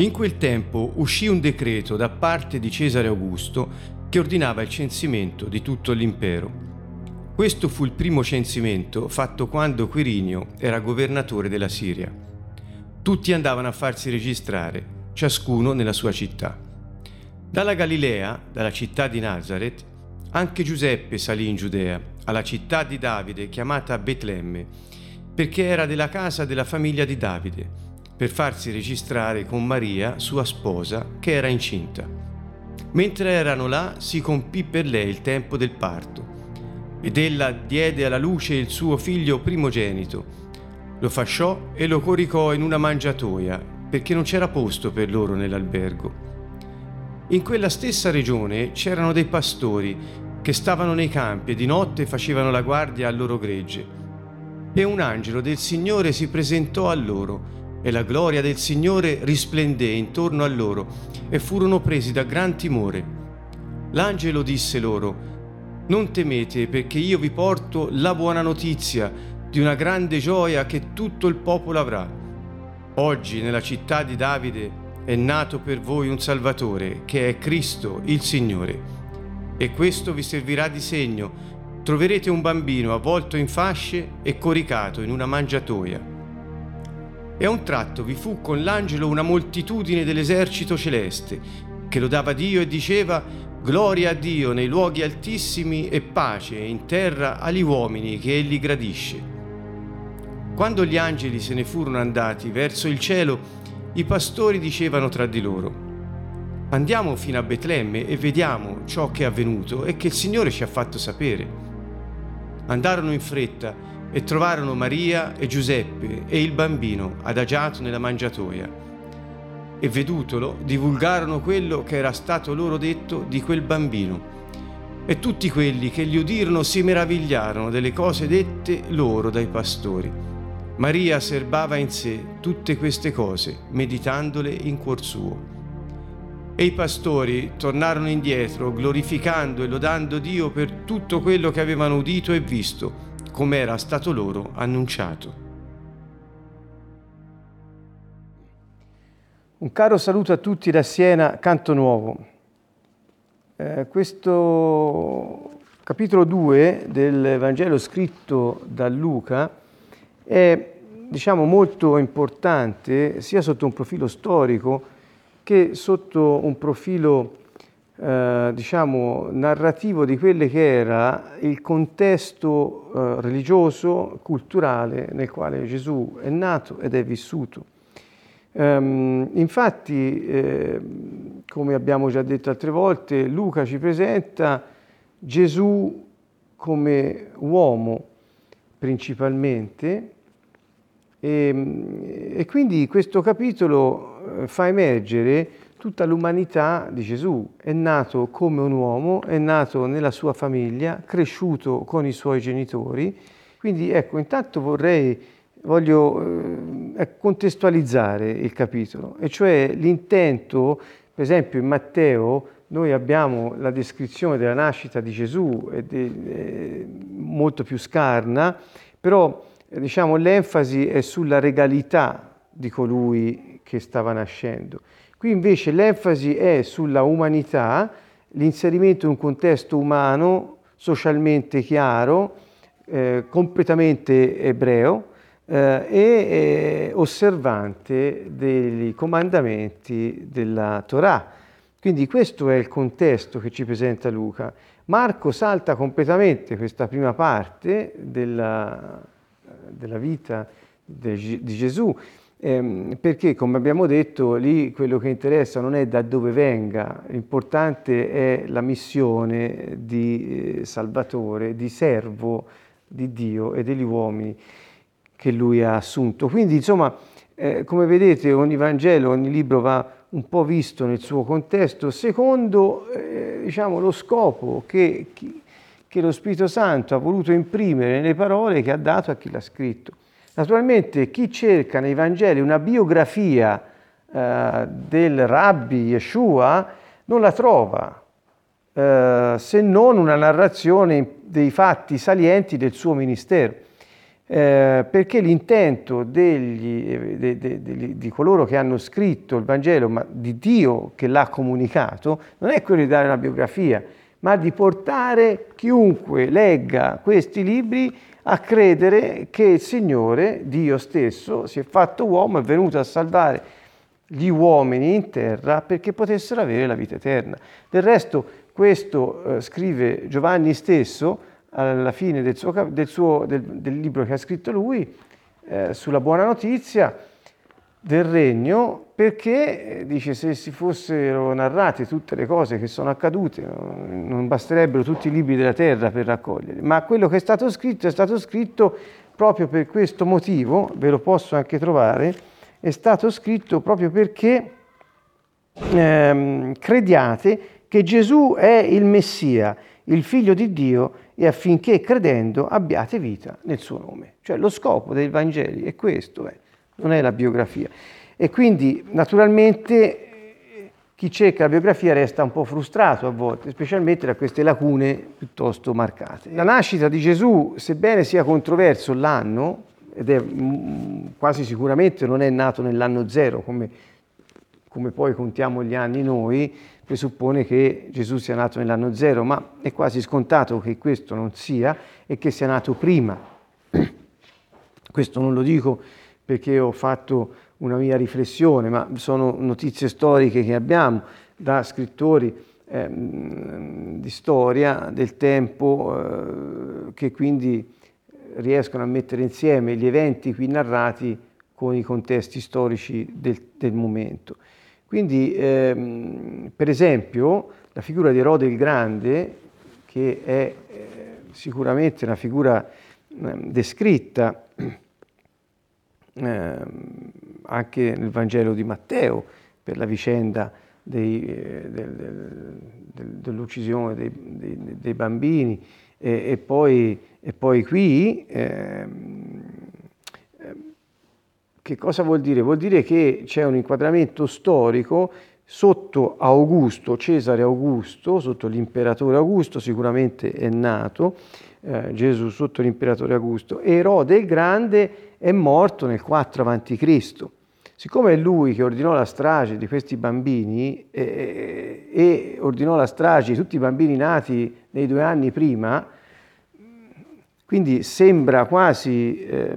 In quel tempo uscì un decreto da parte di Cesare Augusto che ordinava il censimento di tutto l'impero. Questo fu il primo censimento fatto quando Quirinio era governatore della Siria. Tutti andavano a farsi registrare, ciascuno nella sua città. Dalla Galilea, dalla città di Nazareth, anche Giuseppe salì in Giudea, alla città di Davide chiamata Betlemme, perché era della casa della famiglia di Davide, per farsi registrare con Maria, sua sposa, che era incinta. Mentre erano là si compì per lei il tempo del parto, ed ella diede alla luce il suo figlio primogenito. Lo fasciò e lo coricò in una mangiatoia, perché non c'era posto per loro nell'albergo. In quella stessa regione c'erano dei pastori che stavano nei campi e di notte facevano la guardia al loro gregge. E un angelo del Signore si presentò a loro, e la gloria del Signore risplendé intorno a loro, e furono presi da gran timore. L'angelo disse loro, Non temete, perché io vi porto la buona notizia di una grande gioia che tutto il popolo avrà. Oggi nella città di Davide è nato per voi un Salvatore, che è Cristo il Signore. E questo vi servirà di segno. Troverete un bambino avvolto in fasce e coricato in una mangiatoia. E a un tratto vi fu con l'angelo una moltitudine dell'esercito celeste, che lodava Dio e diceva Gloria a Dio nei luoghi altissimi e pace in terra agli uomini che Egli gradisce. Quando gli angeli se ne furono andati verso il cielo, i pastori dicevano tra di loro, andiamo fino a Betlemme e vediamo ciò che è avvenuto e che il Signore ci ha fatto sapere. Andarono in fretta e trovarono Maria e Giuseppe e il bambino adagiato nella mangiatoia. E vedutolo, divulgarono quello che era stato loro detto di quel bambino. E tutti quelli che gli udirono si meravigliarono delle cose dette loro dai pastori. Maria serbava in sé tutte queste cose, meditandole in cuor suo. E i pastori tornarono indietro, glorificando e lodando Dio per tutto quello che avevano udito e visto, come era stato loro annunciato. Un caro saluto a tutti da Siena, Canto Nuovo. Eh, questo capitolo 2 del Vangelo scritto da Luca è diciamo, molto importante sia sotto un profilo storico che sotto un profilo eh, diciamo, narrativo di quello che era il contesto eh, religioso, culturale nel quale Gesù è nato ed è vissuto. Um, infatti, eh, come abbiamo già detto altre volte, Luca ci presenta Gesù come uomo principalmente, e, e quindi questo capitolo eh, fa emergere tutta l'umanità di Gesù. È nato come un uomo, è nato nella sua famiglia, cresciuto con i suoi genitori. Quindi ecco, intanto vorrei, voglio eh, contestualizzare il capitolo, e cioè l'intento, per esempio in Matteo, noi abbiamo la descrizione della nascita di Gesù, è è molto più scarna, però diciamo, l'enfasi è sulla regalità di colui che stava nascendo. Qui invece l'enfasi è sulla umanità, l'inserimento in un contesto umano, socialmente chiaro, eh, completamente ebreo eh, e eh, osservante dei comandamenti della Torah. Quindi questo è il contesto che ci presenta Luca. Marco salta completamente questa prima parte della, della vita di Gesù, ehm, perché come abbiamo detto lì quello che interessa non è da dove venga, l'importante è la missione di eh, Salvatore, di servo di Dio e degli uomini che lui ha assunto. Quindi insomma, eh, come vedete ogni Vangelo, ogni libro va un po' visto nel suo contesto, secondo eh, diciamo, lo scopo che, che lo Spirito Santo ha voluto imprimere nelle parole che ha dato a chi l'ha scritto. Naturalmente chi cerca nei Vangeli una biografia eh, del rabbi Yeshua non la trova, eh, se non una narrazione dei fatti salienti del suo ministero. eh, perché l'intento degli, eh, de, de, de, di coloro che hanno scritto il Vangelo, ma di Dio che l'ha comunicato, non è quello di dare una biografia, ma di portare chiunque legga questi libri a credere che il Signore, Dio stesso, si è fatto uomo, è venuto a salvare gli uomini in terra perché potessero avere la vita eterna. Del resto, questo eh, scrive Giovanni stesso alla fine del, suo, del, suo, del, del libro che ha scritto lui, eh, sulla buona notizia del regno, perché eh, dice se si fossero narrate tutte le cose che sono accadute, non basterebbero tutti i libri della terra per raccogliere, ma quello che è stato scritto è stato scritto proprio per questo motivo, ve lo posso anche trovare, è stato scritto proprio perché ehm, crediate che Gesù è il Messia, il figlio di Dio e affinché credendo abbiate vita nel suo nome. Cioè lo scopo dei Vangeli è questo, eh, non è la biografia. E quindi naturalmente chi cerca la biografia resta un po' frustrato a volte, specialmente da queste lacune piuttosto marcate. La nascita di Gesù, sebbene sia controverso l'anno, ed è mm, quasi sicuramente non è nato nell'anno zero, come, come poi contiamo gli anni noi, presuppone che Gesù sia nato nell'anno zero, ma è quasi scontato che questo non sia e che sia nato prima. Questo non lo dico perché ho fatto una mia riflessione, ma sono notizie storiche che abbiamo da scrittori eh, di storia del tempo eh, che quindi riescono a mettere insieme gli eventi qui narrati con i contesti storici del, del momento. Quindi, ehm, per esempio, la figura di Erode il Grande, che è eh, sicuramente una figura eh, descritta eh, anche nel Vangelo di Matteo per la vicenda dei, eh, del, del, dell'uccisione dei, dei, dei bambini e, e, poi, e, poi, qui ehm, che cosa vuol dire? Vuol dire che c'è un inquadramento storico sotto Augusto, Cesare Augusto, sotto l'imperatore Augusto, sicuramente è nato eh, Gesù sotto l'imperatore Augusto, Erode il Grande è morto nel 4 a.C. Siccome è lui che ordinò la strage di questi bambini eh, e ordinò la strage di tutti i bambini nati nei due anni prima, quindi sembra quasi eh,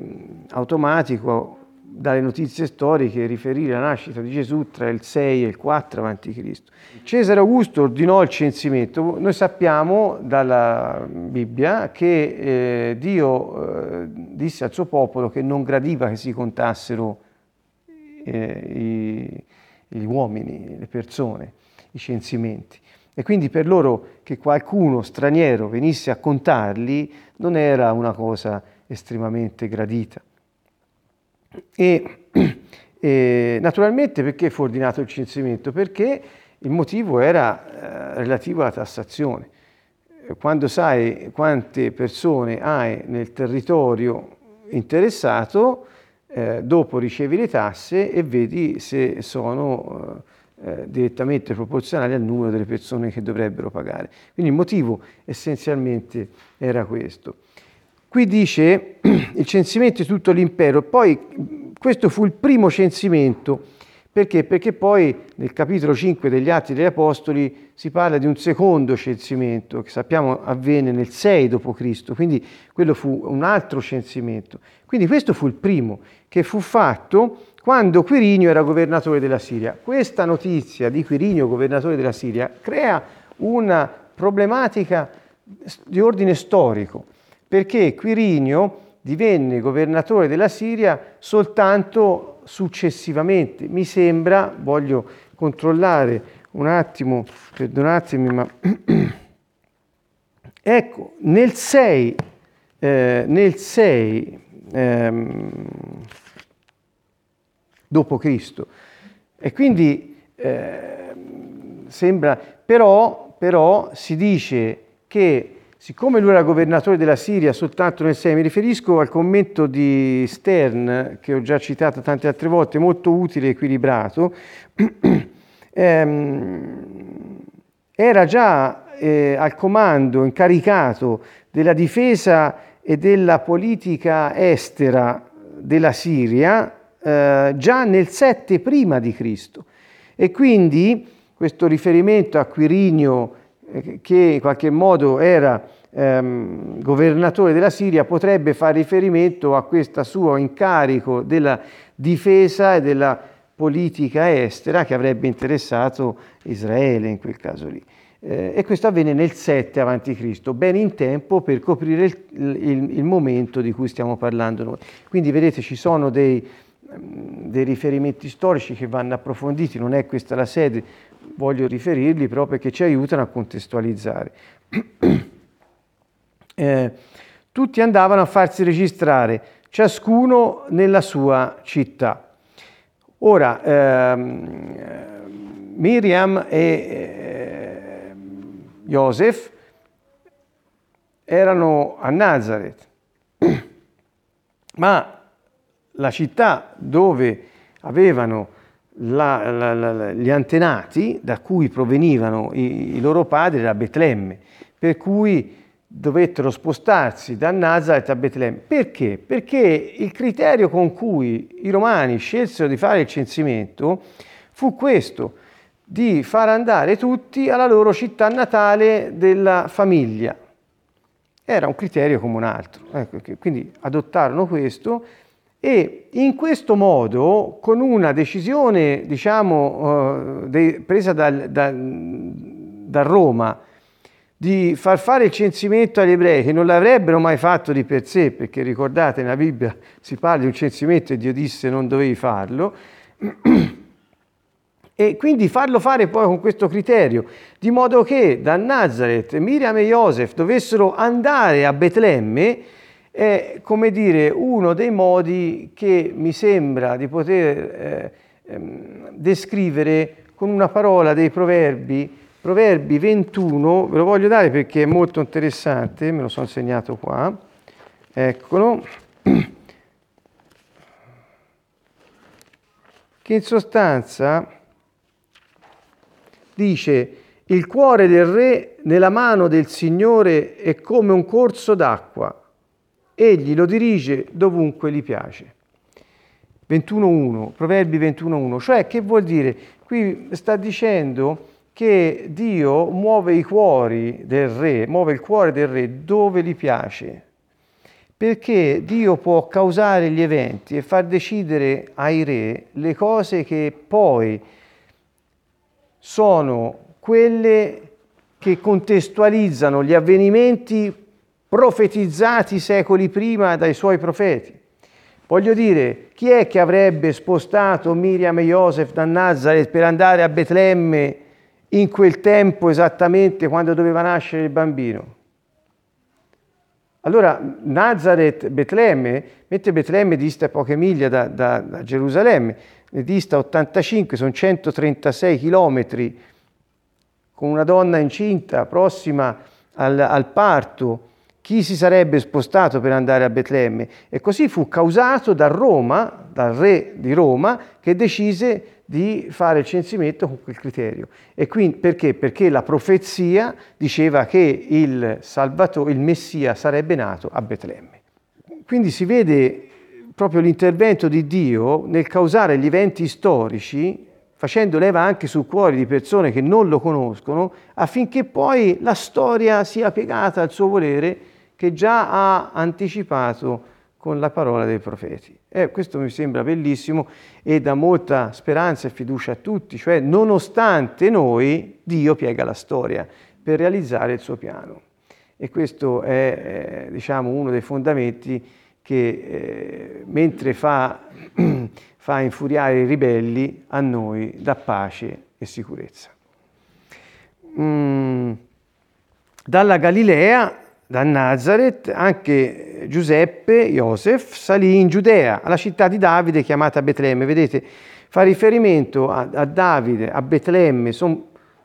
automatico dalle notizie storiche riferire la nascita di Gesù tra il 6 e il 4 a.C. Cesare Augusto ordinò il censimento. Noi sappiamo dalla Bibbia che eh, Dio eh, disse al suo popolo che non gradiva che si contassero eh, i, gli uomini, le persone, i censimenti. E quindi per loro che qualcuno straniero venisse a contarli non era una cosa estremamente gradita. E, e naturalmente perché fu ordinato il censimento? Perché il motivo era eh, relativo alla tassazione. Quando sai quante persone hai nel territorio interessato, eh, dopo ricevi le tasse e vedi se sono eh, eh direttamente proporzionali al numero delle persone che dovrebbero pagare. Quindi il motivo essenzialmente era questo. Qui dice il censimento di tutto l'impero, poi questo fu il primo censimento, perché? Perché poi nel capitolo 5 degli Atti degli Apostoli si parla di un secondo censimento, che sappiamo avvenne nel 6 d.C., quindi quello fu un altro censimento. Quindi questo fu il primo, che fu fatto quando Quirinio era governatore della Siria. Questa notizia di Quirinio, governatore della Siria, crea una problematica di ordine storico perché Quirinio divenne governatore della Siria soltanto successivamente. Mi sembra, voglio controllare un attimo, perdonatemi, ma ecco, nel 6, eh, nel 6 ehm, dopo Cristo. E quindi eh, sembra, però, però si dice che Siccome lui era governatore della Siria soltanto nel 6, mi riferisco al commento di Stern, che ho già citato tante altre volte, molto utile e equilibrato, ehm, era già eh, al comando, incaricato della difesa e della politica estera della Siria eh, già nel 7 prima di Cristo. E quindi questo riferimento a Quirinio, che in qualche modo era ehm, governatore della Siria, potrebbe fare riferimento a questo suo incarico della difesa e della politica estera che avrebbe interessato Israele in quel caso lì. Eh, e questo avvenne nel 7 a.C., ben in tempo per coprire il, il, il, momento di cui stiamo parlando noi. Quindi vedete ci sono dei, dei riferimenti storici che vanno approfonditi, non è questa la sede, voglio riferirli proprio perché ci aiutano a contestualizzare. Eh, tutti andavano a farsi registrare, ciascuno nella sua città. Ora, ehm, Miriam e eh, Joseph erano a Nazareth, ma la città dove avevano la, la, la, gli antenati da cui provenivano i, i loro padri era Betlemme, per cui dovettero spostarsi da Nazareth a Betlemme. Perché? Perché il criterio con cui i romani scelsero di fare il censimento fu questo, di far andare tutti alla loro città natale della famiglia. Era un criterio come un altro. Ecco, quindi adottarono questo e in questo modo, con una decisione diciamo, de- presa dal, da, da Roma, di far fare il censimento agli ebrei che non l'avrebbero mai fatto di per sé, perché ricordate nella Bibbia si parla di un censimento e Dio disse non dovevi farlo, e quindi farlo fare poi con questo criterio, di modo che da Nazareth Miriam e Joseph dovessero andare a Betlemme, è come dire uno dei modi che mi sembra di poter eh, ehm, descrivere con una parola dei proverbi. Proverbi 21, ve lo voglio dare perché è molto interessante, me lo sono segnato qua, eccolo, che in sostanza dice il cuore del re nella mano del Signore è come un corso d'acqua, egli lo dirige dovunque gli piace. 21.1, Proverbi 21.1, cioè che vuol dire? Qui sta dicendo che Dio muove i cuori del re, muove il cuore del re dove gli piace, perché Dio può causare gli eventi e far decidere ai re le cose che poi sono quelle che contestualizzano gli avvenimenti profetizzati secoli prima dai suoi profeti. Voglio dire, chi è che avrebbe spostato Miriam e Joseph da Nazareth per andare a Betlemme in quel tempo esattamente quando doveva nascere il bambino. Allora Nazareth, Betlemme, mentre Betlemme dista poche miglia da, da, da Gerusalemme, ne dista 85, sono 136 chilometri, con una donna incinta prossima al, al parto, chi si sarebbe spostato per andare a Betlemme? E così fu causato da Roma, dal re di Roma, che decise di fare il censimento con quel criterio. E quindi perché? Perché la profezia diceva che il Salvatore, il Messia sarebbe nato a Betlemme. Quindi si vede proprio l'intervento di Dio nel causare gli eventi storici, facendo leva anche sul cuore di persone che non lo conoscono, affinché poi la storia sia piegata al suo volere che già ha anticipato con la parola dei profeti. E questo mi sembra bellissimo e dà molta speranza e fiducia a tutti, cioè nonostante noi, Dio piega la storia per realizzare il suo piano. E questo è, diciamo, uno dei fondamenti che eh, mentre fa, fa infuriare i ribelli, a noi dà pace e sicurezza. Mm. Dalla Galilea da Nazareth anche Giuseppe, Joseph, salì in Giudea, alla città di Davide chiamata Betlemme. Vedete, fa riferimento a, a Davide, a Betlemme, son,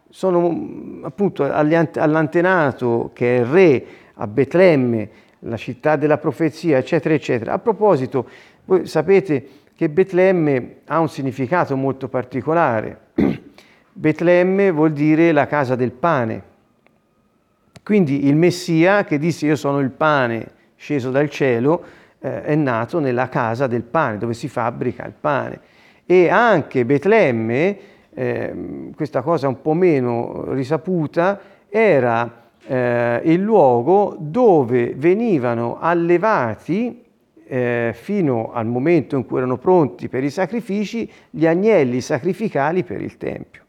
sono appunto all'antenato che è re a Betlemme, la città della profezia, eccetera, eccetera. A proposito, voi sapete che Betlemme ha un significato molto particolare. Betlemme vuol dire la casa del pane. Quindi il Messia che disse io sono il pane sceso dal cielo, eh, è nato nella casa del pane, dove si fabbrica il pane. E anche Betlemme, eh, questa cosa un po' meno risaputa, era eh, il luogo dove venivano allevati eh, fino al momento in cui erano pronti per i sacrifici gli agnelli sacrificali per il Tempio.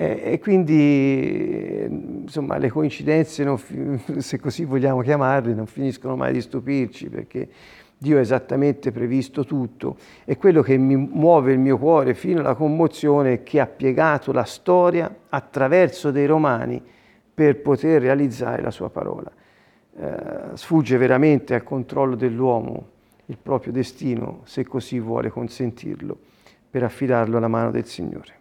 E quindi insomma, le coincidenze, se così vogliamo chiamarle, non finiscono mai di stupirci perché Dio ha esattamente previsto tutto e quello che mi muove il mio cuore fino alla commozione è che ha piegato la storia attraverso dei romani per poter realizzare la sua parola. Eh, sfugge veramente al controllo dell'uomo il proprio destino, se così vuole consentirlo, per affidarlo alla mano del Signore.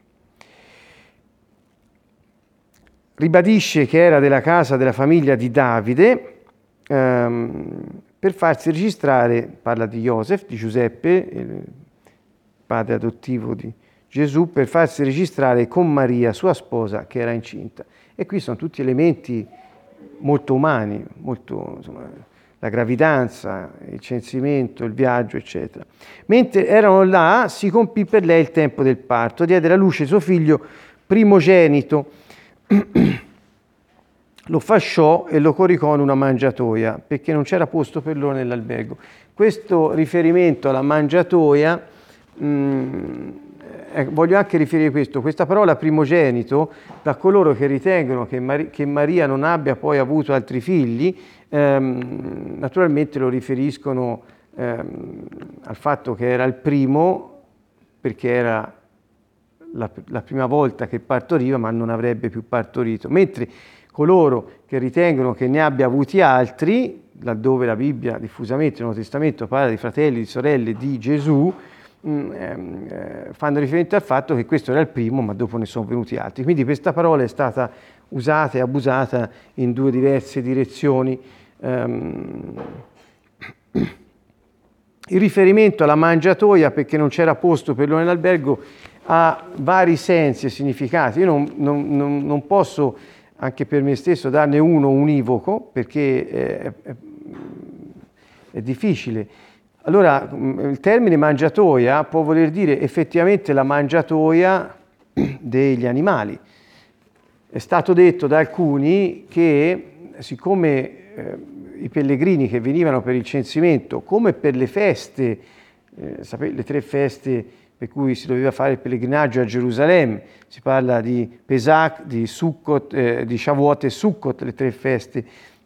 Ribadisce che era della casa della famiglia di Davide ehm, per farsi registrare, parla di Joseph, di Giuseppe, il padre adottivo di Gesù, per farsi registrare con Maria, sua sposa, che era incinta. E qui sono tutti elementi molto umani, molto, insomma, la gravidanza, il censimento, il viaggio, eccetera. Mentre erano là, si compì per lei il tempo del parto, diede alla luce suo figlio primogenito, lo fasciò e lo coricò in una mangiatoia perché non c'era posto per loro nell'albergo. Questo riferimento alla mangiatoia mh, mm, eh, voglio anche riferire questo, questa parola primogenito, da coloro che ritengono che, Mar- che Maria non abbia poi avuto altri figli, ehm, naturalmente lo riferiscono ehm, al fatto che era il primo, perché era la, la, prima volta che partoriva, ma non avrebbe più partorito. Mentre coloro che ritengono che ne abbia avuti altri, laddove la Bibbia diffusamente nel Nuovo Testamento parla di fratelli, di sorelle di Gesù, Mm, ehm, eh, fanno riferimento al fatto che questo era il primo, ma dopo ne sono venuti altri. Quindi questa parola è stata usata e abusata in due diverse direzioni. Ehm, il riferimento alla mangiatoia, perché non c'era posto per loro nell'albergo, ha vari sensi e significati. Io non, non, non, non posso, anche per me stesso, darne uno univoco, perché è, è, è difficile. Allora, mm, il termine mangiatoia può voler dire effettivamente la mangiatoia degli animali. È stato detto da alcuni che siccome eh, i pellegrini che venivano per il censimento, come per le feste, eh, sapete, le tre feste per cui si doveva fare il pellegrinaggio a Gerusalemme, si parla di Pesach, di, Sukkot, eh, di Shavuot e Sukkot, le tre feste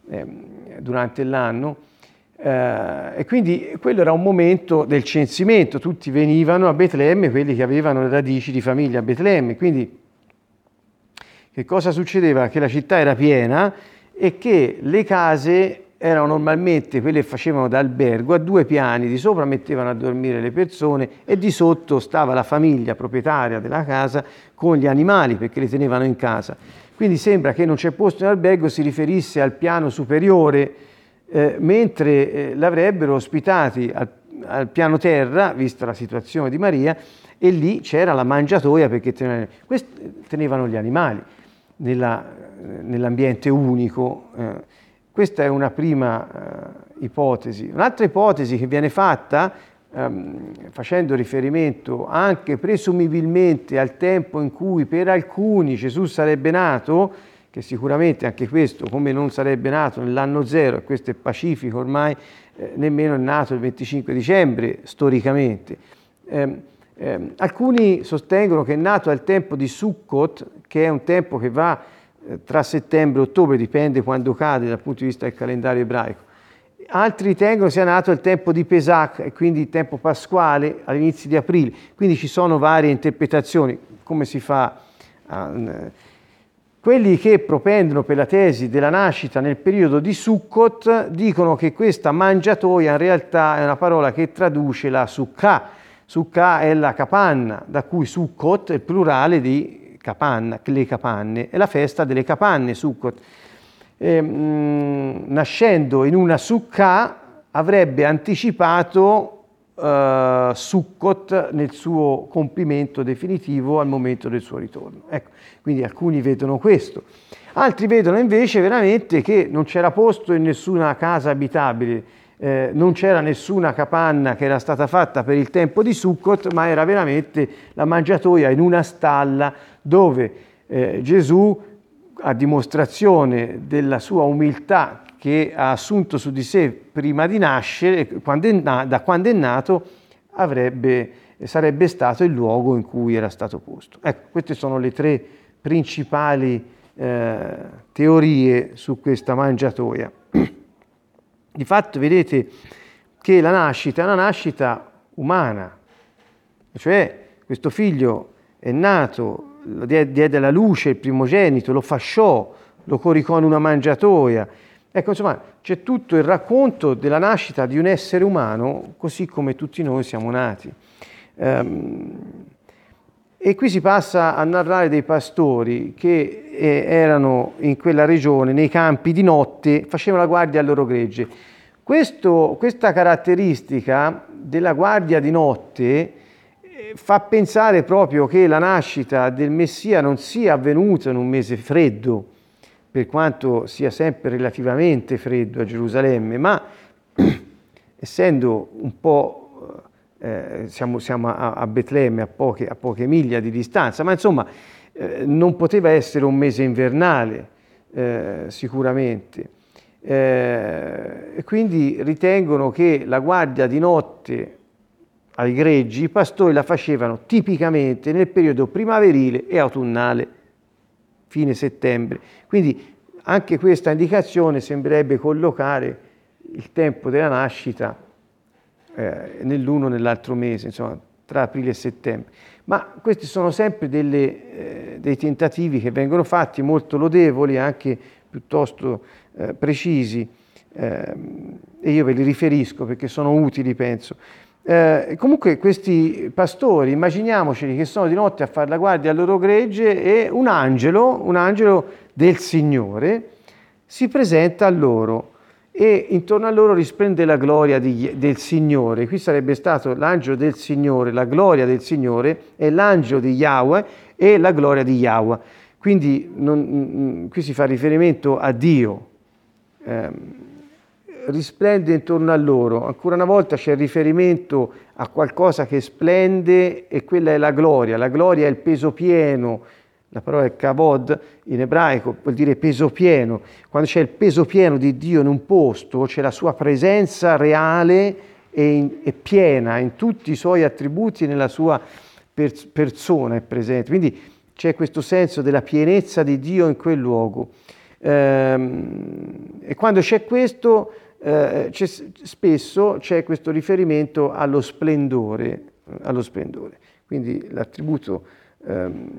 ehm, durante l'anno, eh, e quindi quello era un momento del censimento, tutti venivano a Betlemme, quelli che avevano le radici di famiglia a Betlemme. Quindi che cosa succedeva? Che la città era piena e che le case erano normalmente quelle che facevano da albergo a due piani, di sopra mettevano a dormire le persone e di sotto stava la famiglia proprietaria della casa con gli animali perché li tenevano in casa. Quindi sembra che non c'è posto in albergo si riferisse al piano superiore eh, mentre eh, l'avrebbero ospitati al, al, piano terra, vista la situazione di Maria, e lì c'era la mangiatoia perché tenevano, tenevano gli animali nella, nell'ambiente unico. Eh, questa è una prima eh, ipotesi. Un'altra ipotesi che viene fatta ehm, facendo riferimento anche presumibilmente al tempo in cui per alcuni Gesù sarebbe nato, che sicuramente anche questo, come non sarebbe nato nell'anno zero, e questo è pacifico ormai, eh, nemmeno è nato il 25 dicembre storicamente. Eh, alcuni sostengono che è nato al tempo di Sukkot, che è un tempo che va tra settembre e ottobre, dipende quando cade dal punto di vista del calendario ebraico. Altri ritengono sia nato al tempo di Pesach e quindi il tempo pasquale all'inizio di aprile. Quindi ci sono varie interpretazioni, come si fa a, quelli che propendono per la tesi della nascita nel periodo di Sukkot dicono che questa mangiatoia in realtà è una parola che traduce la Sukkah. Sukkah è la capanna, da cui Sukkot è il plurale di capanna, le capanne, è la festa delle capanne Sukkot. E, mh, nascendo in una Sukkah avrebbe anticipato uh, Sukkot nel suo compimento definitivo al momento del suo ritorno. Ecco, quindi alcuni vedono questo. Altri vedono invece veramente che non c'era posto in nessuna casa abitabile, eh, non c'era nessuna capanna che era stata fatta per il tempo di Sukkot, ma era veramente la mangiatoia in una stalla dove eh, Gesù, a dimostrazione della sua umiltà che ha assunto su di sé prima di nascere, quando è, da quando è nato, avrebbe, sarebbe stato il luogo in cui era stato posto. Ecco, queste sono le tre principali eh, teorie su questa mangiatoia. Di fatto vedete che la nascita è una nascita umana, cioè questo figlio è nato, diede alla luce il primogenito, lo fasciò, lo coricò in una mangiatoia. Ecco, insomma, c'è tutto il racconto della nascita di un essere umano così come tutti noi siamo nati. Um, e qui si passa a narrare dei pastori che eh, erano in quella regione, nei campi di notte, facevano la guardia al loro gregge. Questo, questa caratteristica della guardia di notte fa pensare proprio che la nascita del Messia non sia avvenuta in un mese freddo, per quanto sia sempre relativamente freddo a Gerusalemme, ma essendo un po' eh, siamo, siamo, a, a Betlemme a poche, a poche, miglia di distanza, ma insomma eh, non poteva essere un mese invernale eh, sicuramente. Eh, quindi ritengono che la guardia di notte ai greggi i pastori la facevano tipicamente nel periodo primaverile e autunnale, fine settembre. Quindi anche questa indicazione sembrerebbe collocare il tempo della nascita eh, nell'uno o nell'altro mese, insomma, tra aprile e settembre. Ma questi sono sempre delle, eh, dei tentativi che vengono fatti, molto lodevoli, anche piuttosto eh, precisi, ehm, e io ve li riferisco perché sono utili, penso. Eh, comunque questi pastori, immaginiamoceli che sono di notte a fare la guardia al loro gregge e un angelo, un angelo del Signore, si presenta a loro e intorno a loro risplende la gloria di, del Signore. Qui sarebbe stato l'angelo del Signore, la gloria del Signore è l'angelo di Yahweh e la gloria di Yahweh. Quindi non, mm, mm, qui si fa riferimento a Dio. Eh, risplende intorno a loro. Ancora una volta c'è riferimento a qualcosa che splende e quella è la gloria. La gloria è il peso pieno, la parola è kavod in ebraico, vuol dire peso pieno. Quando c'è il peso pieno di Dio in un posto, c'è la sua presenza reale e, in, e piena in tutti i suoi attributi, nella sua per, persona è presente. Quindi c'è questo senso della pienezza di Dio in quel luogo. Ehm, e quando c'è questo, eh, c'è, spesso c'è questo riferimento allo splendore, allo splendore. Quindi l'attributo ehm,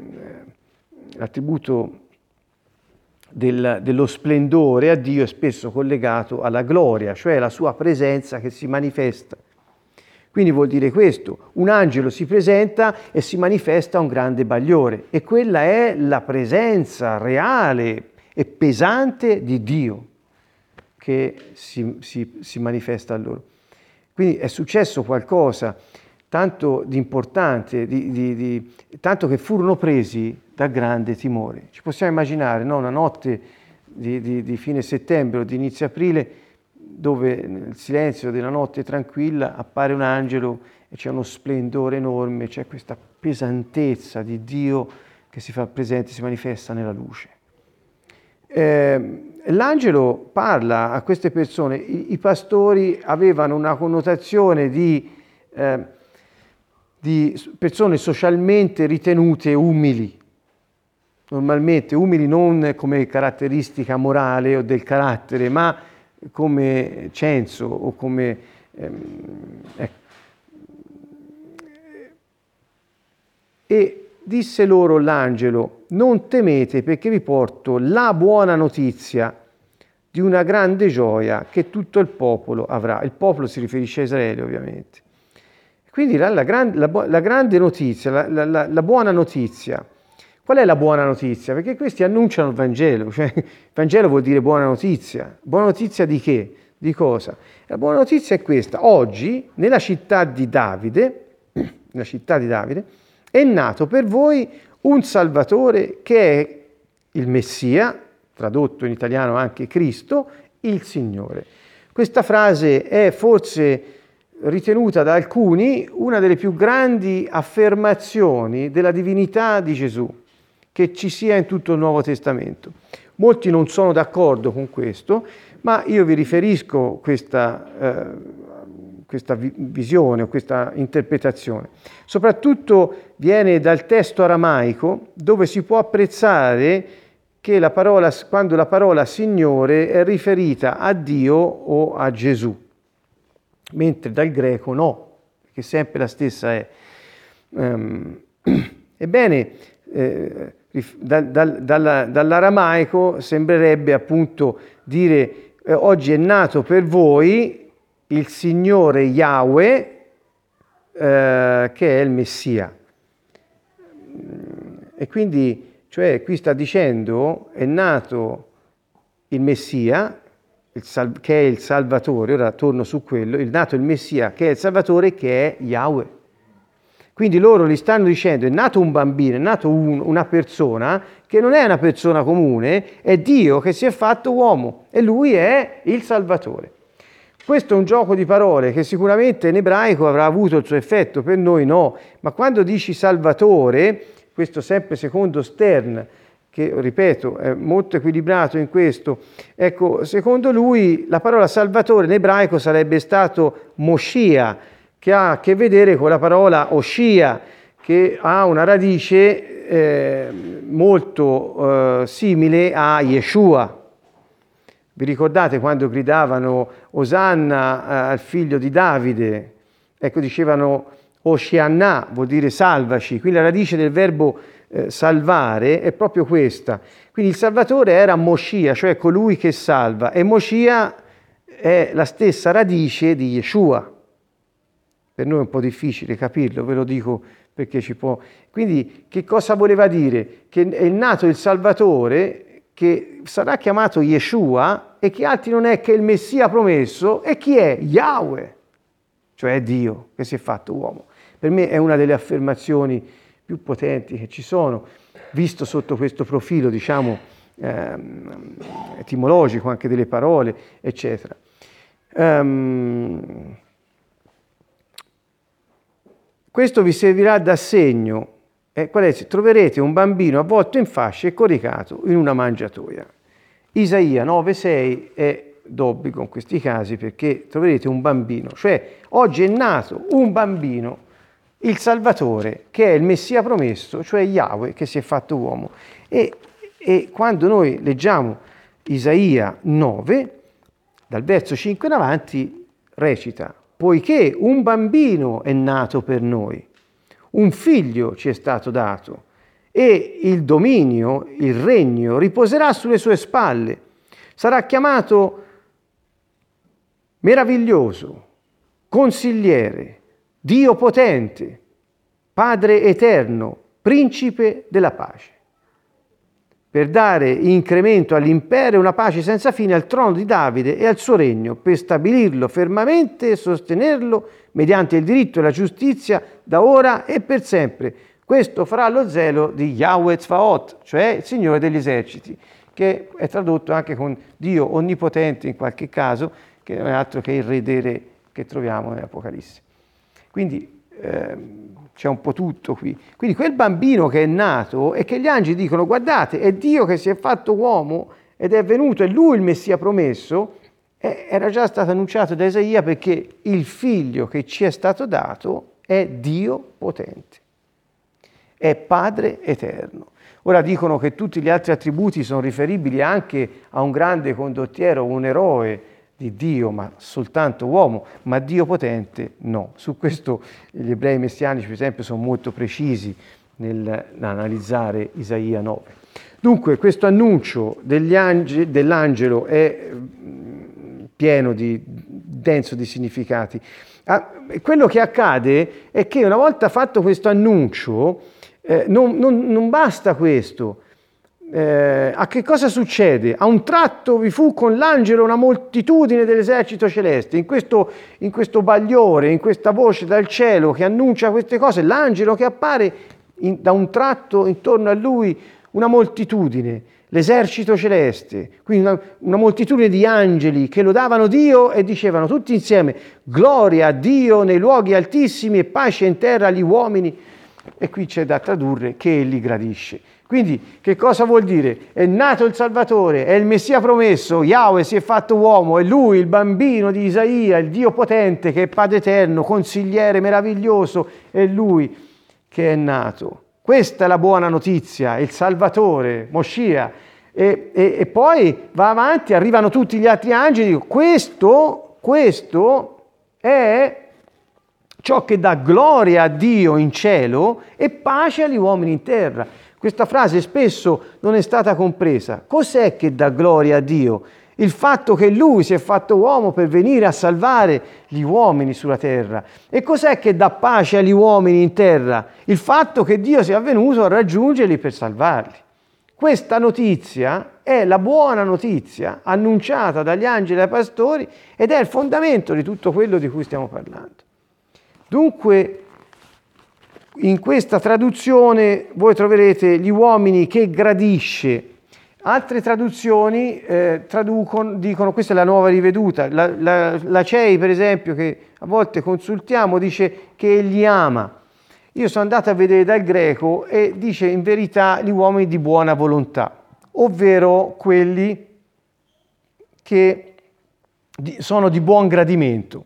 l'attributo del, dello splendore a Dio è spesso collegato alla gloria, cioè alla sua presenza che si manifesta. Quindi vuol dire questo, un angelo si presenta e si manifesta un grande bagliore e quella è la presenza reale e pesante di Dio che si, si, si manifesta a loro. Quindi è successo qualcosa tanto di importante, di, di, di, tanto che furono presi da grande timore. Ci possiamo immaginare no? una notte di, fine settembre o di inizio aprile dove nel silenzio della notte tranquilla appare un angelo e c'è uno splendore enorme, c'è questa pesantezza di Dio che si fa presente, si manifesta nella luce. Eh, l'angelo parla a queste persone, i, i pastori avevano una connotazione di eh, di persone socialmente ritenute umili, normalmente umili non come caratteristica morale o del carattere, ma come censo o come... Ehm, ecco. E disse loro l'angelo, non temete perché vi porto la buona notizia di una grande gioia che tutto il popolo avrà. Il popolo si riferisce a Israele ovviamente. Quindi la, la, gran, la, la grande notizia, la, buona notizia, qual è la buona notizia? Perché questi annunciano il Vangelo, cioè il Vangelo vuol dire buona notizia. Buona notizia di che? Di cosa? La buona notizia è questa. Oggi, nella città di Davide, città di Davide, è nato per voi un Salvatore che è il Messia, tradotto in italiano anche Cristo, il Signore. Questa frase è forse ritenuta da alcuni una delle più grandi affermazioni della divinità di Gesù che ci sia in tutto il Nuovo Testamento. Molti non sono d'accordo con questo, ma io vi riferisco questa, eh, questa visione o questa interpretazione. Soprattutto viene dal testo aramaico dove si può apprezzare che la parola, quando la parola Signore è riferita a Dio o a Gesù, mentre dal greco no, che sempre la stessa è. Um, ebbene, eh, dal, dal, dall'aramaico sembrerebbe appunto dire eh, oggi è nato per voi il Signore Yahweh eh, che è il Messia. E quindi cioè qui sta dicendo è nato il Messia, il sal- che è il Salvatore, ora torno su quello, è nato il Messia che è il Salvatore che è Yahweh. Quindi loro gli stanno dicendo è nato un bambino, è nato un, una persona che non è una persona comune, è Dio che si è fatto uomo e lui è il Salvatore. Questo è un gioco di parole che sicuramente in ebraico avrà avuto il suo effetto, per noi no, ma quando dici Salvatore questo sempre secondo Stern, che ripeto è molto equilibrato in questo, ecco, secondo lui la parola salvatore in ebraico sarebbe stato Moshia, che ha a che vedere con la parola Oshia, che ha una radice eh, molto eh, simile a Yeshua. Vi ricordate quando gridavano Osanna eh, al figlio di Davide? Ecco, dicevano Oshianna vuol dire salvaci, quindi la radice del verbo eh, salvare è proprio questa. Quindi il Salvatore era Moscia, cioè colui che salva, e Moscia è la stessa radice di Yeshua. Per noi è un po' difficile capirlo, ve lo dico perché ci può. Quindi che cosa voleva dire? Che è nato il Salvatore che sarà chiamato Yeshua e che altri non è che il Messia promesso e chi è? Yahweh, cioè Dio che si è fatto uomo. Per me è una delle affermazioni più potenti che ci sono, visto sotto questo profilo, diciamo, ehm, etimologico anche delle parole, eccetera. Um, questo vi servirà da segno. Eh, qual è? Troverete un bambino avvolto in fasce e coricato in una mangiatoia. Isaia 9,6 è d'obbligo in questi casi perché troverete un bambino, cioè oggi è nato un bambino il Salvatore, che è il Messia promesso, cioè Yahweh che si è fatto uomo. E, e quando noi leggiamo Isaia 9, dal verso 5 in avanti, recita, poiché un bambino è nato per noi, un figlio ci è stato dato e il dominio, il regno riposerà sulle sue spalle. Sarà chiamato meraviglioso, consigliere, Dio potente, Padre eterno, principe della pace, per dare incremento all'impero e una pace senza fine al trono di Davide e al suo regno, per stabilirlo fermamente e sostenerlo mediante il diritto e la giustizia da ora e per sempre. Questo farà lo zelo di Yahweh Tzvaot, cioè il Signore degli eserciti, che è tradotto anche con Dio onnipotente in qualche caso, che non è altro che il re dei re che troviamo nell'Apocalisse. Quindi eh, c'è un po' tutto qui. Quindi quel bambino che è nato e che gli angeli dicono guardate, è Dio che si è fatto uomo ed è venuto, è lui il Messia promesso, era già stato annunciato da Isaia perché il figlio che ci è stato dato è Dio potente, è Padre eterno. Ora dicono che tutti gli altri attributi sono riferibili anche a un grande condottiero, un eroe, di Dio, ma soltanto uomo, ma Dio potente no. Su questo gli ebrei messianici, per esempio, sono molto precisi nell'analizzare Isaia 9. Dunque, questo annuncio angeli, dell'angelo è mm, pieno di, denso di significati. Ah, quello che accade è che una volta fatto questo annuncio, eh, non, non, non basta questo, eh, a che cosa succede? A un tratto vi fu con l'angelo una moltitudine dell'esercito celeste, in questo, in questo bagliore, in questa voce dal cielo che annuncia queste cose, l'angelo che appare in, da un tratto intorno a lui una moltitudine. l'esercito celeste, quindi una, una, moltitudine di angeli che lodavano Dio e dicevano tutti insieme gloria a Dio nei luoghi altissimi e pace in terra agli uomini. E qui c'è da tradurre che Egli gradisce. Quindi che cosa vuol dire? È nato il Salvatore, è il Messia promesso, Yahweh si è fatto uomo, è lui il bambino di Isaia, il Dio potente che è Padre eterno, consigliere meraviglioso, è lui che è nato. Questa è la buona notizia, il Salvatore, Moscia. E, e, e poi va avanti, arrivano tutti gli altri angeli, questo, questo è ciò che dà gloria a Dio in cielo e pace agli uomini in terra. Questa frase spesso non è stata compresa. Cos'è che dà gloria a Dio? Il fatto che Lui si è fatto uomo per venire a salvare gli uomini sulla terra. E cos'è che dà pace agli uomini in terra? Il fatto che Dio sia venuto a raggiungerli per salvarli. Questa notizia è la buona notizia annunciata dagli angeli e dai pastori ed è il fondamento di tutto quello di cui stiamo parlando. Dunque in questa traduzione voi troverete gli uomini che gradisce. Altre traduzioni eh, traducono, dicono, questa è la nuova riveduta, la, la, la CEI per esempio che a volte consultiamo dice che egli ama. Io sono andato a vedere dal greco e dice in verità gli uomini di buona volontà, ovvero quelli che sono di buon gradimento.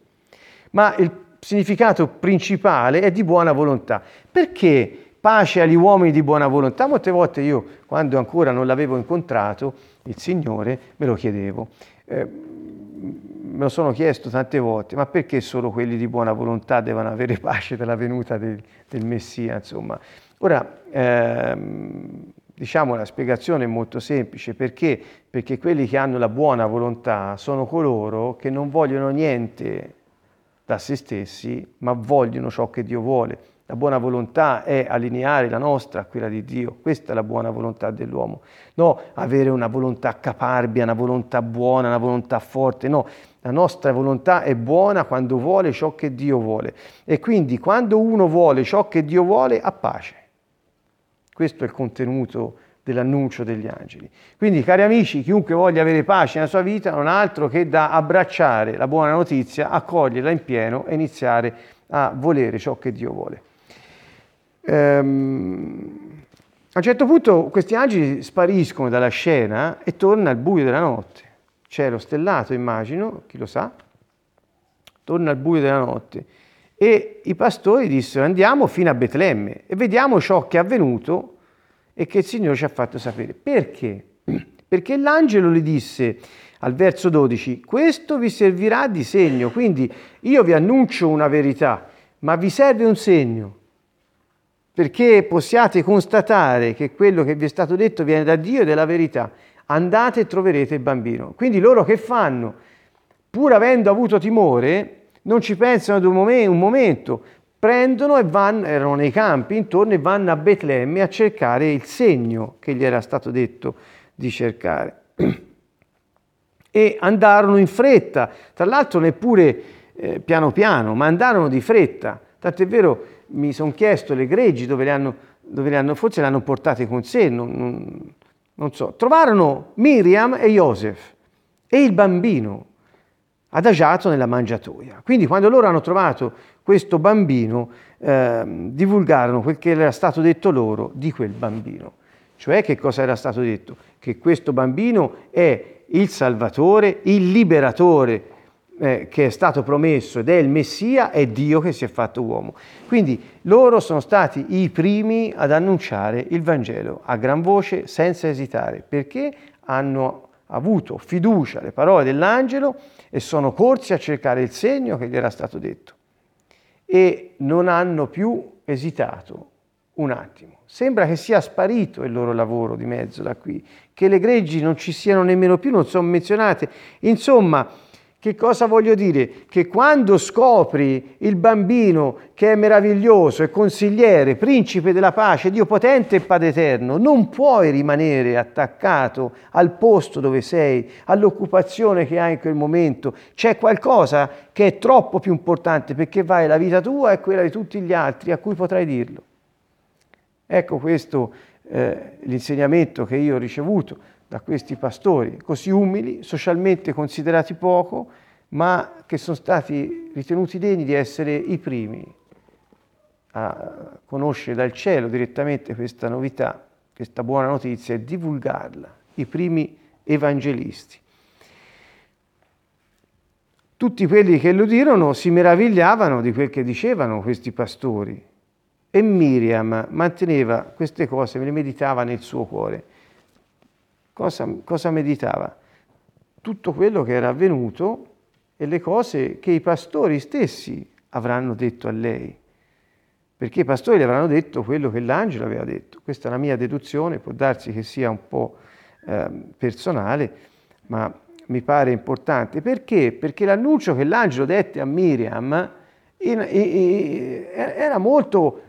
Ma il significato principale è di buona volontà. Perché pace agli uomini di buona volontà? Molte volte io, quando ancora non l'avevo incontrato, il Signore, me lo chiedevo. Eh, me lo sono chiesto tante volte, ma perché solo quelli di buona volontà devono avere pace per la venuta del, del Messia? Insomma. Ora, ehm, diciamo la spiegazione è molto semplice, perché? Perché quelli che hanno la buona volontà sono coloro che non vogliono niente da se stessi, ma vogliono ciò che Dio vuole. La buona volontà è allineare la nostra a quella di Dio, questa è la buona volontà dell'uomo. No, avere una volontà caparbia, una volontà buona, una volontà forte, no, la nostra volontà è buona quando vuole ciò che Dio vuole. E quindi quando uno vuole ciò che Dio vuole, ha pace. Questo è il contenuto dell'annuncio degli angeli. Quindi, cari amici, chiunque voglia avere pace nella sua vita non ha altro che da abbracciare la buona notizia, accoglierla in pieno e iniziare a volere ciò che Dio vuole. Ehm, a un certo punto questi angeli spariscono dalla scena e torna al buio della notte. Cielo stellato, immagino, chi lo sa, torna al buio della notte. E i pastori dissero andiamo fino a Betlemme e vediamo ciò che è avvenuto e che il Signore ci ha fatto sapere. Perché? Perché l'angelo gli disse al verso 12, questo vi servirà di segno, quindi io vi annuncio una verità, ma vi serve un segno, perché possiate constatare che quello che vi è stato detto viene da Dio ed è verità. Andate e troverete il bambino. Quindi loro che fanno? Pur avendo avuto timore, non ci pensano ad un momento, prendono e vanno, erano nei campi intorno e vanno a Betlemme a cercare il segno che gli era stato detto di cercare. E andarono in fretta, tra l'altro neppure eh, piano piano, ma andarono di fretta. Tant'è vero, mi sono chiesto le greggi dove le hanno, dove le hanno forse le hanno portate con sé, non, non, non so. Trovarono Miriam e Joseph e il bambino adagiato nella mangiatoia. Quindi quando loro hanno trovato questo bambino, eh, divulgarono quel che era stato detto loro di quel bambino. Cioè che cosa era stato detto? Che questo bambino è il Salvatore, il Liberatore eh, che è stato promesso ed è il Messia, è Dio che si è fatto uomo. Quindi loro sono stati i primi ad annunciare il Vangelo a gran voce, senza esitare, perché hanno avuto fiducia alle parole dell'angelo e sono corsi a cercare il segno che gli era stato detto e non hanno più esitato un attimo. Sembra che sia sparito il loro lavoro di mezzo da qui, che le greggi non ci siano nemmeno più, non sono menzionate. Insomma, che cosa voglio dire? Che quando scopri il bambino che è meraviglioso, è consigliere, principe della pace, Dio potente e Padre eterno, non puoi rimanere attaccato al posto dove sei, all'occupazione che hai in quel momento. C'è qualcosa che è troppo più importante perché vai la vita tua e quella di tutti gli altri a cui potrai dirlo. Ecco questo eh, l'insegnamento che io ho ricevuto da questi pastori così umili, socialmente considerati poco, ma che sono stati ritenuti degni di essere i primi a conoscere dal cielo direttamente questa novità, questa buona notizia e divulgarla, i primi evangelisti. Tutti quelli che lo dirono si meravigliavano di quel che dicevano questi pastori e Miriam manteneva queste cose, le meditava nel suo cuore. Cosa, cosa meditava? Tutto quello che era avvenuto e le cose che i pastori stessi avranno detto a lei. Perché i pastori le avranno detto quello che l'angelo aveva detto. Questa è una mia deduzione, può darsi che sia un po' eh, personale, ma mi pare importante. Perché? Perché l'annuncio che l'angelo dette a Miriam era molto,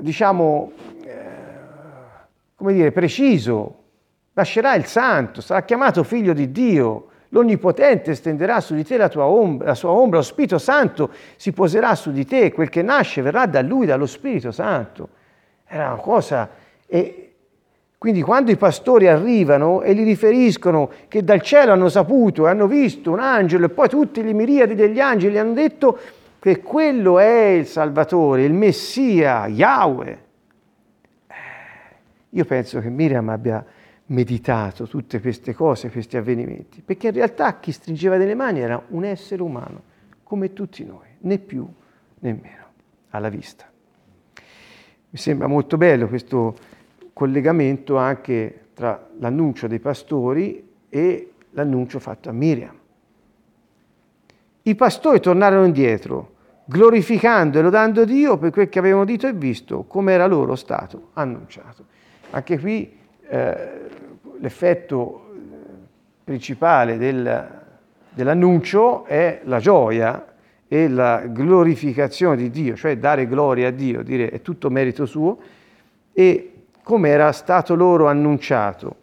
diciamo, eh, come dire, preciso. Nascerà il santo, sarà chiamato figlio di Dio L'Onnipotente stenderà su di te la, ombra, la sua ombra, lo Spirito Santo si poserà su di te, quel che nasce verrà da Lui, dallo Spirito Santo. Era una cosa... E quindi quando i pastori arrivano e gli riferiscono che dal cielo hanno saputo e hanno visto un angelo e poi tutti le miriadi degli angeli hanno detto che quello è il Salvatore, il Messia, Yahweh. Eh, io penso che Miriam abbia meditato tutte queste cose, questi avvenimenti, perché in realtà chi stringeva delle mani era un essere umano, come tutti noi, né più né meno, alla vista. Mi sembra molto bello questo collegamento anche tra l'annuncio dei pastori e l'annuncio fatto a Miriam. I pastori tornarono indietro, glorificando e lodando Dio per quel che avevano dito e visto, come era loro stato annunciato. Anche qui eh, l'effetto principale del, dell'annuncio è la gioia e la glorificazione di Dio, cioè dare gloria a Dio, dire è tutto merito suo, e come era stato loro annunciato.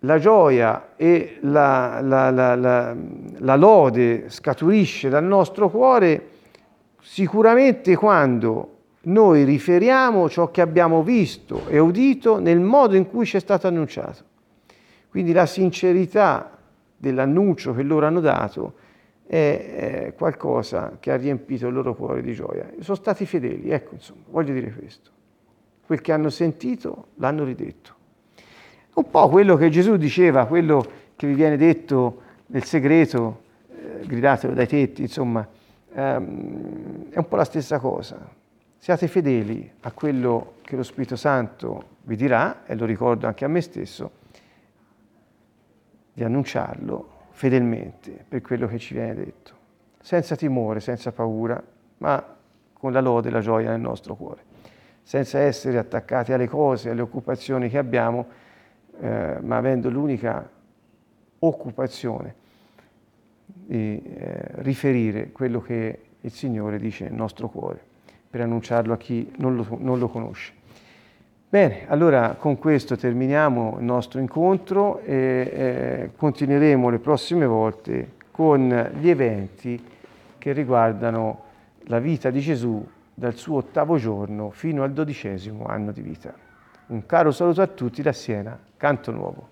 La gioia e la, la, la, la lode scaturisce dal nostro cuore sicuramente quando noi riferiamo ciò che abbiamo visto e udito nel modo in cui ci è stato annunciato. Quindi la sincerità dell'annuncio che loro hanno dato è, qualcosa che ha riempito il loro cuore di gioia. Sono stati fedeli, ecco insomma, voglio dire questo. Quel che hanno sentito l'hanno ridetto. Un po' quello che Gesù diceva, quello che vi viene detto nel segreto, eh, gridatelo dai tetti, insomma, ehm, è un po' la stessa cosa Siate fedeli a quello che lo Spirito Santo vi dirà, e lo ricordo anche a me stesso, di annunciarlo fedelmente per quello che ci viene detto, senza timore, senza paura, ma con la lode e la gioia nel nostro cuore, senza essere attaccati alle cose, alle occupazioni che abbiamo, eh, ma avendo l'unica occupazione di eh, riferire quello che il Signore dice nel nostro cuore per annunciarlo a chi non lo, non lo conosce. Bene, allora con questo terminiamo il nostro incontro e eh, continueremo le prossime volte con gli eventi che riguardano la vita di Gesù dal suo ottavo giorno fino al dodicesimo anno di vita. Un caro saluto a tutti da Siena, Canto Nuovo.